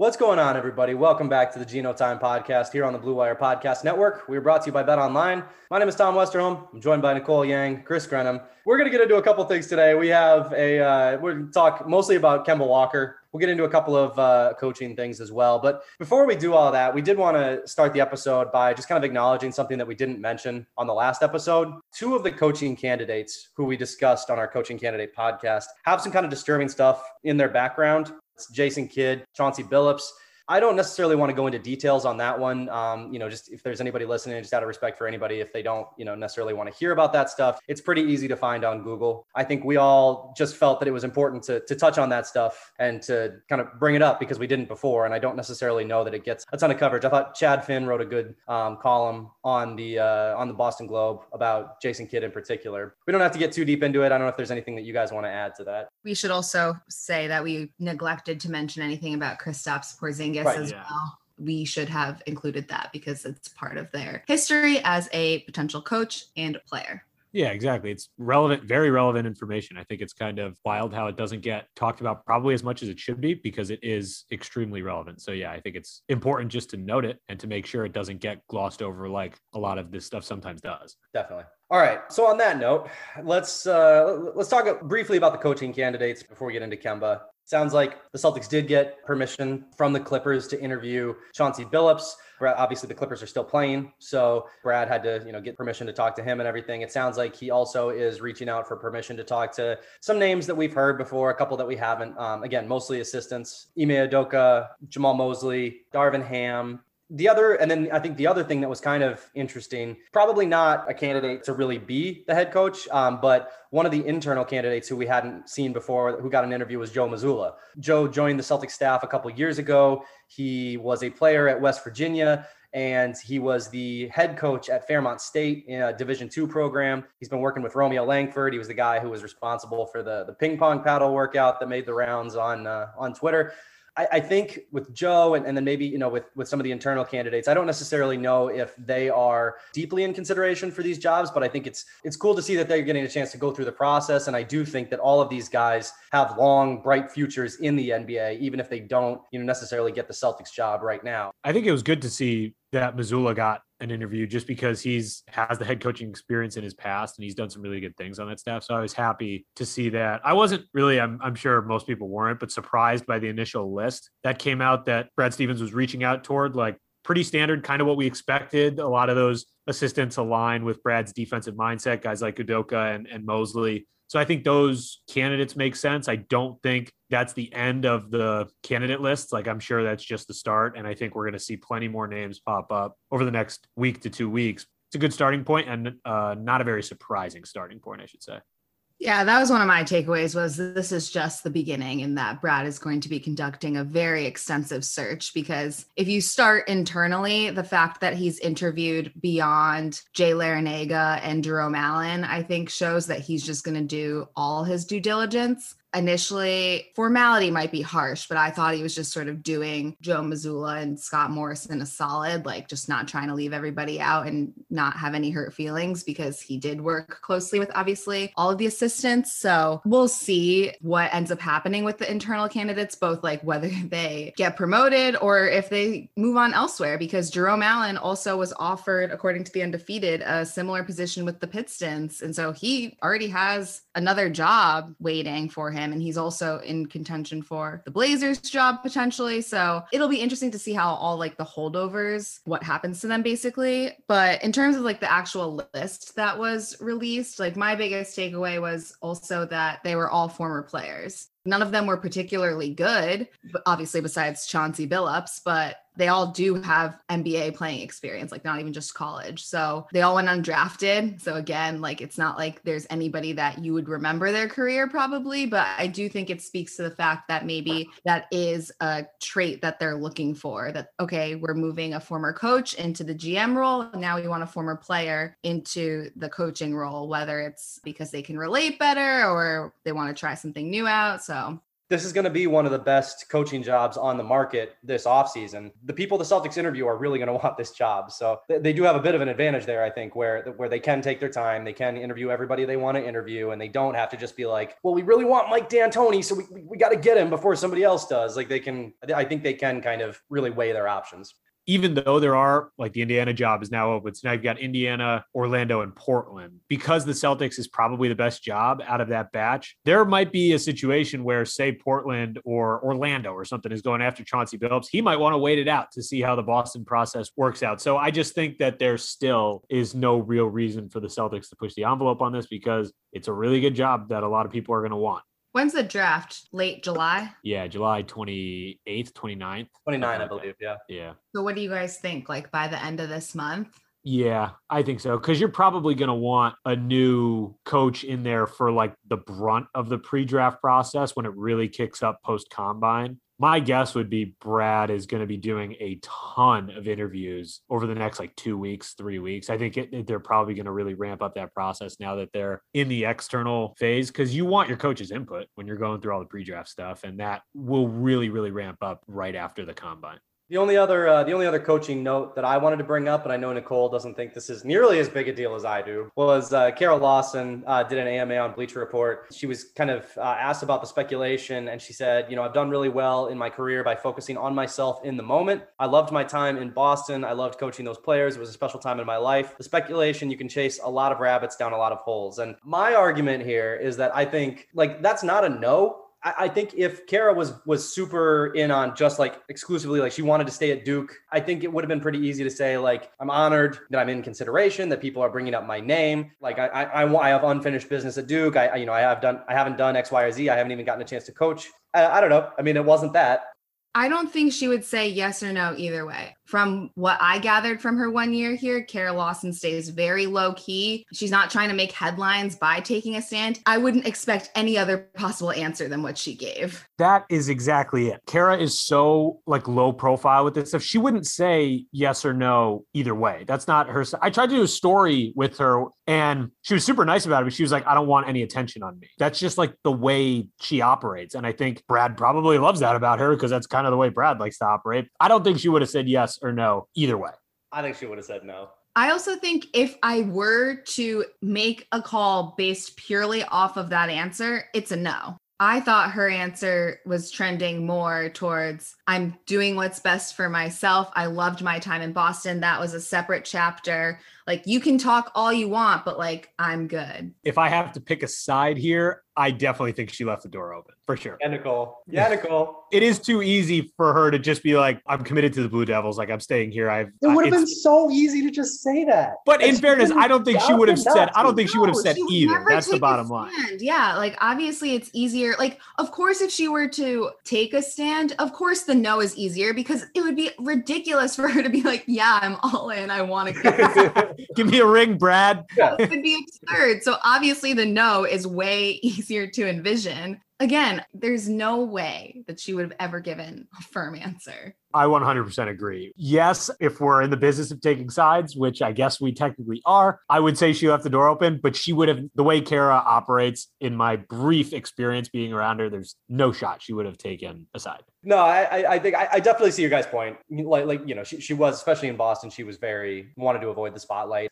What's going on, everybody? Welcome back to the Geno Time Podcast here on the Blue Wire Podcast Network. We are brought to you by Bet Online. My name is Tom Westerholm. I'm joined by Nicole Yang, Chris Grenham. We're going to get into a couple things today. We have a uh, we're going to talk mostly about Kemba Walker. We'll get into a couple of uh, coaching things as well. But before we do all that, we did want to start the episode by just kind of acknowledging something that we didn't mention on the last episode. Two of the coaching candidates who we discussed on our coaching candidate podcast have some kind of disturbing stuff in their background. It's Jason Kidd, Chauncey Billups. I don't necessarily want to go into details on that one. Um, you know, just if there's anybody listening, just out of respect for anybody, if they don't, you know, necessarily want to hear about that stuff, it's pretty easy to find on Google. I think we all just felt that it was important to, to touch on that stuff and to kind of bring it up because we didn't before. And I don't necessarily know that it gets a ton of coverage. I thought Chad Finn wrote a good um, column on the uh, on the Boston Globe about Jason Kidd in particular. We don't have to get too deep into it. I don't know if there's anything that you guys want to add to that. We should also say that we neglected to mention anything about Kristaps Porzingis right, as yeah. well we should have included that because it's part of their history as a potential coach and player. Yeah, exactly. It's relevant, very relevant information. I think it's kind of wild how it doesn't get talked about probably as much as it should be because it is extremely relevant. So, yeah, I think it's important just to note it and to make sure it doesn't get glossed over like a lot of this stuff sometimes does. Definitely. All right. So on that note, let's uh, let's talk briefly about the coaching candidates before we get into Kemba. Sounds like the Celtics did get permission from the Clippers to interview Chauncey Billups. Obviously, the Clippers are still playing, so Brad had to, you know, get permission to talk to him and everything. It sounds like he also is reaching out for permission to talk to some names that we've heard before, a couple that we haven't. Um, again, mostly assistants: Ime Udoka, Jamahl Mosley, Darvin Ham, the other, and then I think the other thing that was kind of interesting, probably not a candidate to really be the head coach, um, but one of the internal candidates who we hadn't seen before who got an interview was Joe Mazzulla. Joe joined the Celtic staff a couple years ago. He was a player at West Virginia and he was the head coach at Fairmont State in a Division two program. He's been working with Romeo Langford. He was the guy who was responsible for the, the ping pong paddle workout that made the rounds on uh, on Twitter. I, I think with Joe and, and then maybe, you know, with, with some of the internal candidates, I don't necessarily know if they are deeply in consideration for these jobs, but I think it's it's cool to see that they're getting a chance to go through the process. And I do think that all of these guys have long, bright futures in the NBA, even if they don't, you know, necessarily get the Celtics job right now. I think it was good to see that Mazzulla got an interview just because he's has the head coaching experience in his past and he's done some really good things on that staff. So I was happy to see that. I wasn't really, I'm, I'm sure most people weren't, but surprised by the initial list that came out that Brad Stevens was reaching out toward. Like pretty standard, kind of what we expected. A lot of those assistants align with Brad's defensive mindset, guys like Udoka and, and Mosley. So I think those candidates make sense. I don't think that's the end of the candidate list. Like I'm sure that's just the start. And I think we're going to see plenty more names pop up over the next week to two weeks. It's a good starting point and uh, not a very surprising starting point, I should say. Yeah, that was one of my takeaways was this is just the beginning and that Brad is going to be conducting a very extensive search because if you start internally, the fact that he's interviewed beyond Jay Larranaga and Jerome Allen, I think shows that he's just going to do all his due diligence. Initially formality might be harsh, but I thought he was just sort of doing Joe Mazzulla and Scott Morrison a solid, like just not trying to leave everybody out and not have any hurt feelings because he did work closely with obviously all of the assistants. So we'll see what ends up happening with the internal candidates, both like whether they get promoted or if they move on elsewhere, because Jerome Allen also was offered, according to the undefeated, a similar position with the Pistons. And so he already has another job waiting for him. And he's also in contention for the Blazers job potentially. So it'll be interesting to see how all like the holdovers, what happens to them basically. But in terms of like the actual list that was released, like my biggest takeaway was also that they were all former players. None of them were particularly good, obviously besides Chauncey Billups, but they all do have NBA playing experience, like not even just college. So they all went undrafted. So again, like it's not like there's anybody that you would remember their career probably, but I do think it speaks to the fact that maybe that is a trait that they're looking for that, okay, we're moving a former coach into the GM role. Now we want a former player into the coaching role, whether it's because they can relate better or they want to try something new out. So this is going to be one of the best coaching jobs on the market this offseason. The people the Celtics interview are really going to want this job. So they do have a bit of an advantage there, I think, where where they can take their time, they can interview everybody they want to interview, and they don't have to just be like, well, we really want Mike D'Antoni, so we, we got to get him before somebody else does. Like they can, I think they can kind of really weigh their options even though there are like the Indiana job is now open. So now you've got Indiana, Orlando, and Portland. Because the Celtics is probably the best job out of that batch, there might be a situation where, say, Portland or Orlando or something is going after Chauncey Billups. He might want to wait it out to see how the Boston process works out. So I just think that there still is no real reason for the Celtics to push the envelope on this because it's a really good job that a lot of people are going to want. When's the draft? Late July? Yeah, July 28th, 29th. 29, I believe. Yeah. Yeah. So what do you guys think? Like by the end of this month? Yeah, I think so. Cause you're probably going to want a new coach in there for like the brunt of the pre draft process when it really kicks up post combine my guess would be Brad is going to be doing a ton of interviews over the next like two weeks, three weeks. I think it, they're probably going to really ramp up that process now that they're in the external phase because you want your coach's input when you're going through all the pre draft stuff. And that will really, really ramp up right after the combine. The only other uh, the only other coaching note that I wanted to bring up, and I know Nicole doesn't think this is nearly as big a deal as I do, was uh, Kara Lawson uh, did an AMA on Bleacher Report. She was kind of uh, asked about the speculation, and she said, you know, I've done really well in my career by focusing on myself in the moment. I loved my time in Boston. I loved coaching those players. It was a special time in my life. The speculation, you can chase a lot of rabbits down a lot of holes. And my argument here is that I think like that's not a no I, think if Kara was was super in on just like exclusively like she wanted to stay at Duke, I think it would have been pretty easy to say like I'm honored that I'm in consideration that people are bringing up my name. Like I I, I have unfinished business at Duke. I you know I have done I haven't done X Y or Z. I haven't even gotten a chance to coach. I, I don't know. I mean it wasn't that. I don't think she would say yes or no either way. From what I gathered from her one year here, Kara Lawson stays very low key. She's not trying to make headlines by taking a stand. I wouldn't expect any other possible answer than what she gave. That is exactly it. Kara is so like low profile with this stuff. She wouldn't say yes or no either way. That's not her. I tried to do a story with her and she was super nice about it, but she was like, I don't want any attention on me. That's just like the way she operates. And I think Brad probably loves that about her because that's kind of the way Brad likes to operate. I don't think she would have said yes or no either way. I think she would have said no. I also think if I were to make a call based purely off of that answer, it's a no. I thought her answer was trending more towards I'm doing what's best for myself. I loved my time in Boston. That was a separate chapter. Like you can talk all you want, but like I'm good. If I have to pick a side here, I definitely think she left the door open for sure. Yeah, Nicole. Yeah, Nicole. it is too easy for her to just be like, I'm committed to the Blue Devils. Like I'm staying here. I've. It would have uh, been so easy to just say that. But in fairness, I don't think she would have said. I don't think no, she would have said either. That's the bottom line. Yeah, like obviously it's easier. Like of course, if she were to take a stand, of course the no is easier because it would be ridiculous for her to be like, yeah, I'm all in. I want to. Give me a ring, Brad. Yeah. It would be absurd. So obviously the no is way easier to envision. Again, there's no way that she would have ever given a firm answer. I 100% agree. Yes, if we're in the business of taking sides, which I guess we technically are, I would say she left the door open, but she would have, the way Kara operates in my brief experience being around her, there's no shot she would have taken a side. No, I, I think I, I definitely see your guys' point. Like, like you know, she, she was, especially in Boston, she was very, wanted to avoid the spotlight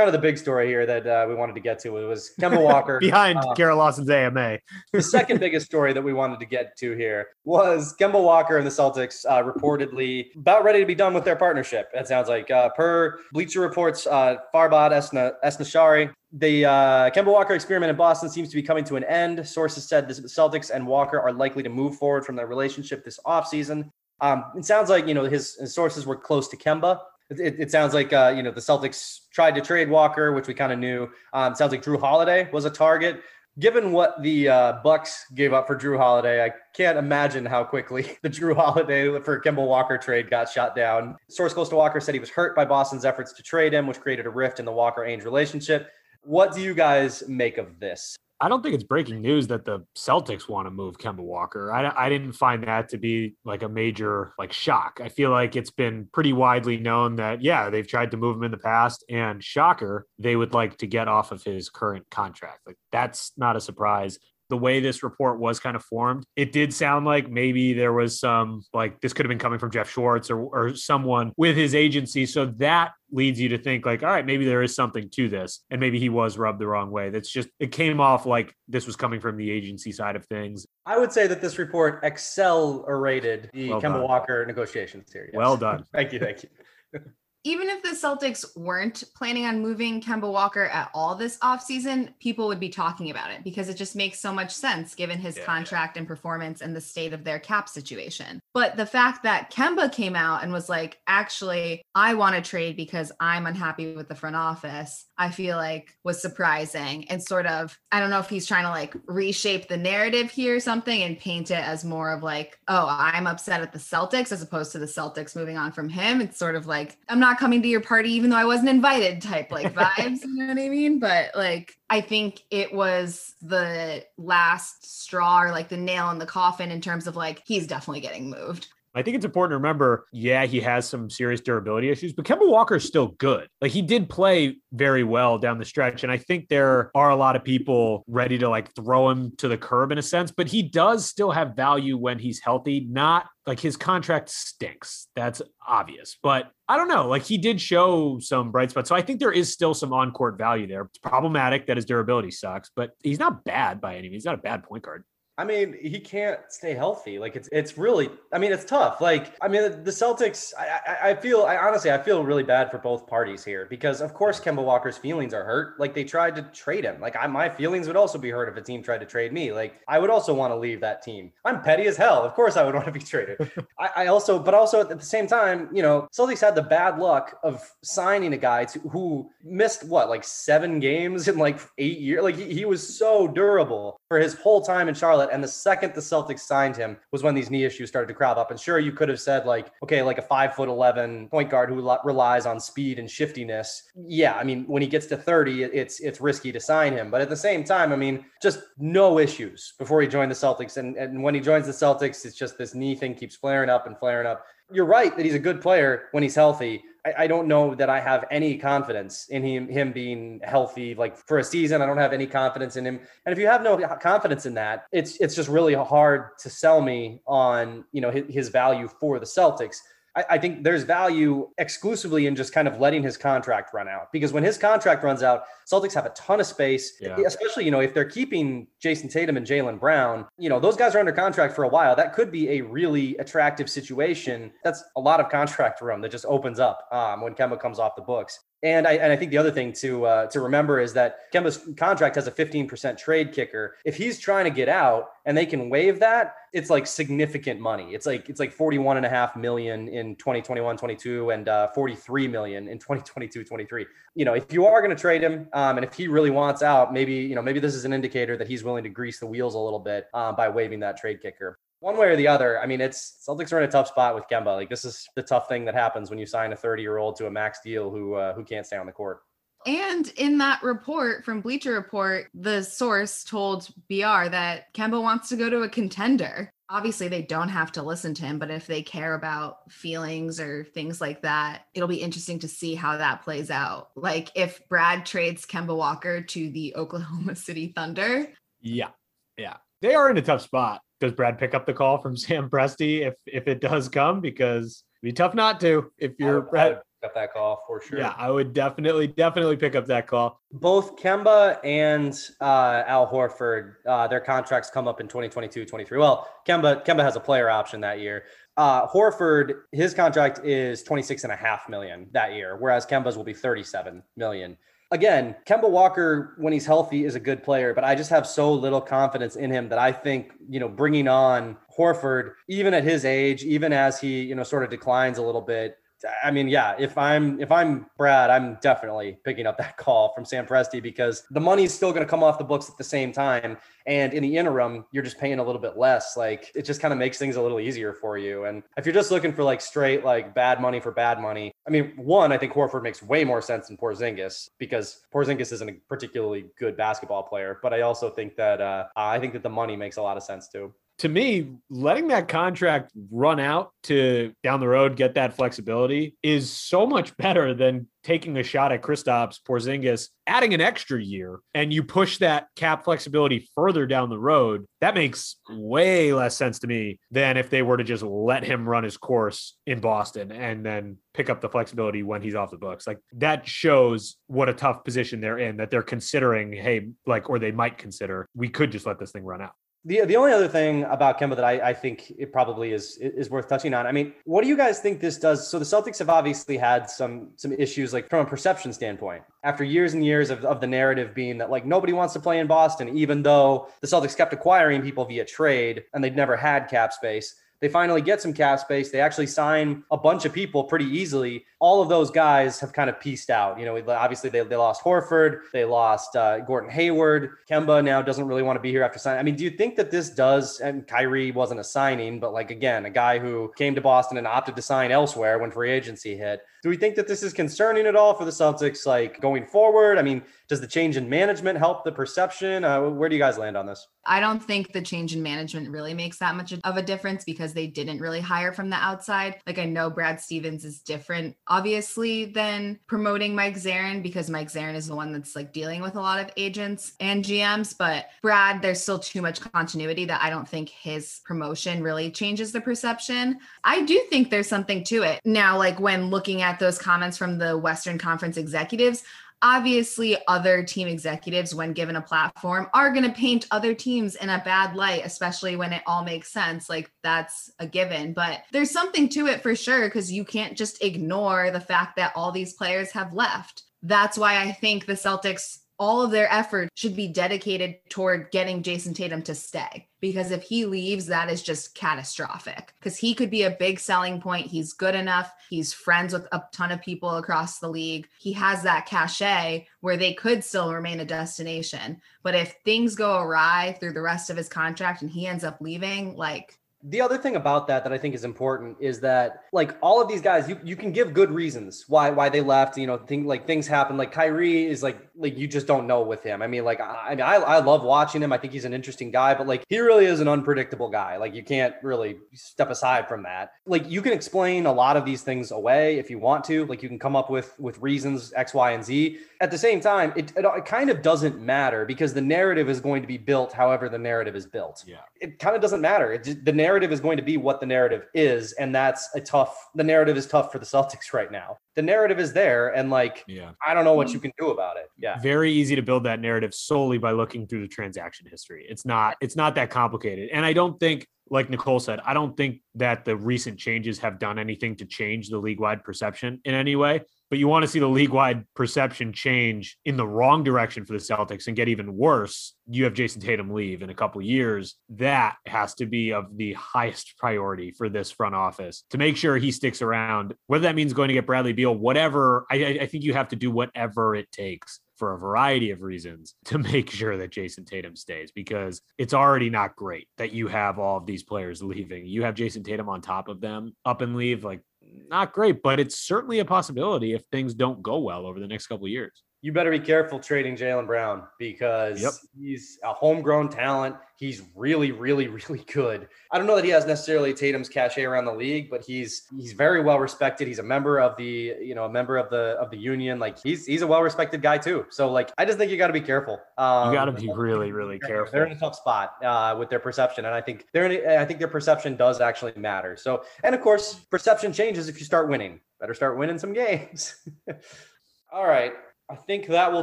kind of the big story here that uh, we wanted to get to It was Kemba Walker behind uh, Kara Lawson's AMA. the second biggest story that we wanted to get to here was Kemba Walker and the Celtics uh, reportedly about ready to be done with their partnership. It sounds like uh, per Bleacher Reports, uh, Farbod Esna Esnaashari. The uh, Kemba Walker experiment in Boston seems to be coming to an end. Sources said the Celtics and Walker are likely to move forward from their relationship this offseason. Um, it sounds like you know his, his sources were close to Kemba, it, it sounds like uh, you know the Celtics tried to trade Walker, which we kind of knew. Um, sounds like Jrue Holiday was a target. Given what the uh, Bucks gave up for Jrue Holiday, I can't imagine how quickly the Jrue Holiday for Kemba Walker trade got shot down. Source close to Walker said he was hurt by Boston's efforts to trade him, which created a rift in the Walker Ainge relationship. What do you guys make of this? I don't think it's breaking news that the Celtics want to move Kemba Walker. I, I didn't find that to be like a major like shock. I feel like it's been pretty widely known that yeah, they've tried to move him in the past, and shocker, they would like to get off of his current contract. Like that's not a surprise. The way this report was kind of formed, it did sound like maybe there was some like this could have been coming from Jeff Schwartz or, or someone with his agency. So that leads you to think like, all right, maybe there is something to this, and maybe he was rubbed the wrong way. That's just it came off like this was coming from the agency side of things. I would say that this report accelerated the well Kemba Walker negotiations here. Yes. Well done. thank you, thank you. even if the Celtics weren't planning on moving Kemba Walker at all this offseason, people would be talking about it because it just makes so much sense given his yeah. contract and performance and the state of their cap situation. But the fact that Kemba came out and was like, actually, I want to trade because I'm unhappy with the front office, I feel like was surprising and sort of, I don't know if he's trying to like reshape the narrative here or something and paint it as more of like, oh, I'm upset at the Celtics as opposed to the Celtics moving on from him. It's sort of like, I'm not not coming to your party even though I wasn't invited type like vibes, you know what I mean? But like I think it was the last straw or like the nail in the coffin in terms of like he's definitely getting moved. I think it's important to remember, yeah, he has some serious durability issues, but Kemba Walker is still good. Like he did play very well down the stretch. And I think there are a lot of people ready to like throw him to the curb in a sense, but he does still have value when he's healthy, not like his contract stinks. That's obvious. But I don't know. Like he did show some bright spots. So I think there is still some on court value there. It's problematic that his durability sucks, but he's not bad by any means. He's not a bad point guard. I mean, he can't stay healthy. Like it's it's really. I mean, it's tough. Like I mean, the Celtics. I I, I feel. I honestly, I feel really bad for both parties here because of course Kemba Walker's feelings are hurt. Like they tried to trade him. Like I, my feelings would also be hurt if a team tried to trade me. Like I would also want to leave that team. I'm petty as hell. Of course, I would want to be traded. I, I, also, but also at the same time, you know, Celtics had the bad luck of signing a guy to, who missed what like seven games in like eight years. Like he, he was so durable for his whole time in Charlotte. And the second the Celtics signed him was when these knee issues started to crop up. And sure, you could have said, like, okay, like a five foot 11 point guard who relies on speed and shiftiness. Yeah. I mean, when he gets to 30, it's, it's risky to sign him. But at the same time, I mean, just no issues before he joined the Celtics. And, and when he joins the Celtics, it's just this knee thing keeps flaring up and flaring up. You're right that he's a good player when he's healthy I, I, don't know that I have any confidence in him him being healthy like for a season. I don't have any confidence in him. And if you have no confidence in that, it's it's just really hard to sell me on you know his, his value for the Celtics. I, I, think there's value exclusively in just kind of letting his contract run out because when his contract runs out, Celtics have a ton of space, yeah. especially, you know, if they're keeping Jayson Tatum and Jaylen Brown, you know, those guys are under contract for a while. That could be a really attractive situation. That's a lot of contract room that just opens up um, when Kemba comes off the books. And I, and I think the other thing to uh, to remember is that Kemba's contract has a 15% trade kicker. If he's trying to get out and they can waive that, it's like significant money. It's like it's like 41 and a half million in 2021 22 and uh, 43 million in 2022 23. You know, if you are going to trade him um, and if he really wants out, maybe you know maybe this is an indicator that he's willing to grease the wheels a little bit um, by waiving that trade kicker one way or the other. I mean, it's Celtics are in a tough spot with Kemba. Like this is the tough thing that happens when you sign a 30 year old to a max deal who uh, who can't stay on the court. And in that report from Bleacher Report, the source told BR that Kemba wants to go to a contender. Obviously, they don't have to listen to him, but if they care about feelings or things like that, it'll be interesting to see how that plays out. Like if Brad trades Kemba Walker to the Oklahoma City Thunder. Yeah. Yeah. They are in a tough spot does Brad pick up the call from Sam Presti if if it does come? Because it'd be tough not to if you're Brad. Got that call for sure. Yeah, I would definitely, definitely pick up that call. Both Kemba and uh, Al Horford, uh, their contracts come up in 2022, 23. Well, Kemba, Kemba has a player option that year. Uh, Horford, his contract is 26 and a half million that year, whereas Kemba's will be 37 million again, Kemba Walker, when he's healthy, is a good player, but I just have so little confidence in him that I think, you know, bringing on Horford, even at his age, even as he, you know, sort of declines a little bit, I mean, yeah, if I'm if I'm Brad, I'm definitely picking up that call from Sam Presti because the money's still going to come off the books at the same time, and in the interim, you're just paying a little bit less. Like it just kind of makes things a little easier for you. And if you're just looking for like straight like bad money for bad money, I mean, one, I think Horford makes way more sense than Porzingis because Porzingis isn't a particularly good basketball player, but I also think that uh, I think that the money makes a lot of sense too. To me, letting that contract run out to down the road get that flexibility is so much better than taking a shot at Kristaps Porzingis, adding an extra year, and you push that cap flexibility further down the road. That makes way less sense to me than if they were to just let him run his course in Boston and then pick up the flexibility when he's off the books. Like that shows what a tough position they're in that they're considering, hey, like, or they might consider, we could just let this thing run out. The, the only other thing about Kemba that I, I think it probably is is worth touching on. I mean, what do you guys think this does? So the Celtics have obviously had some some issues, like from a perception standpoint, after years and years of, of the narrative being that like nobody wants to play in Boston, even though the Celtics kept acquiring people via trade and they'd never had cap space. They finally get some cap space. They actually sign a bunch of people pretty easily. All of those guys have kind of pieced out. You know, obviously they, they lost Horford, they lost uh, Gordon Hayward. Kemba now doesn't really want to be here after signing. I mean, do you think that this does? And Kyrie wasn't a signing, but like again, a guy who came to Boston and opted to sign elsewhere when free agency hit. Do we think that this is concerning at all for the Celtics, like going forward? I mean, does the change in management help the perception? Uh, where do you guys land on this? I don't think the change in management really makes that much of a difference because they didn't really hire from the outside. Like I know Brad Stevens is different, obviously, than promoting Mike Zarren because Mike Zarren is the one that's like dealing with a lot of agents and GMs. But Brad, there's still too much continuity that I don't think his promotion really changes the perception. I do think there's something to it. Now, like when looking at at those comments from the Western Conference executives, obviously other team executives when given a platform are going to paint other teams in a bad light especially when it all makes sense like that's a given. But there's something to it for sure because you can't just ignore the fact that all these players have left. That's why i think the celtics all of their effort should be dedicated toward getting Jayson Tatum to stay. Because if he leaves, that is just catastrophic. Because he could be a big selling point. He's good enough. He's friends with a ton of people across the league. He has that cachet where they could still remain a destination. But if things go awry through the rest of his contract and he ends up leaving, like the other thing about that that I think is important is that like all of these guys, you, you can give good reasons why why they left. You know, thing like things happen. Like Kyrie is like like you just don't know with him. I mean, like I, I, I love watching him. I think he's an interesting guy, but like he really is an unpredictable guy. Like you can't really step aside from that. Like you can explain a lot of these things away if you want to. Like you can come up with with reasons X, Y, and Z. At the same time, it, it, it kind of doesn't matter because the narrative is going to be built however the narrative is built. Yeah, it kind of doesn't matter. It, the narrative is going to be what the narrative is, and that's a tough. The narrative is tough for the Celtics right now. The narrative is there, and like, yeah, I don't know what mm. you can do about it. Yeah, very easy to build that narrative solely by looking through the transaction history. It's not. It's not that complicated, and I don't think like Nicole said, I don't think that the recent changes have done anything to change the league wide perception in any way but you want to see the league wide perception change in the wrong direction for the Celtics and get even worse. You have Jayson Tatum leave in a couple years. That has to be of the highest priority for this front office to make sure he sticks around. Whether that means going to get Bradley Beal, whatever, I, I think you have to do whatever it takes for a variety of reasons to make sure that Jayson Tatum stays because it's already not great that you have all of these players leaving. You have Jayson Tatum on top of them up and leave. Like not great, but it's certainly a possibility if things don't go well over the next couple of years. You better be careful trading Jaylen Brown because yep. he's a homegrown talent. He's really, really, really good. I don't know that he has necessarily Tatum's cachet around the league, but he's he's very well respected. He's a member of the you know a member of the of the union. Like he's he's a well respected guy too. So like I just think you got to be careful. Um, you got to be really, really careful. They're in a tough spot uh, with their perception, and I think they're in. A, I think their perception does actually matter. So and of course perception changes if you start winning. Better start winning some games. All right. I think that will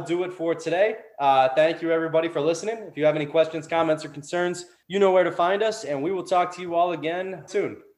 do it for today. Uh, thank you, everybody, for listening. If you have any questions, comments, or concerns, you know where to find us, and we will talk to you all again soon.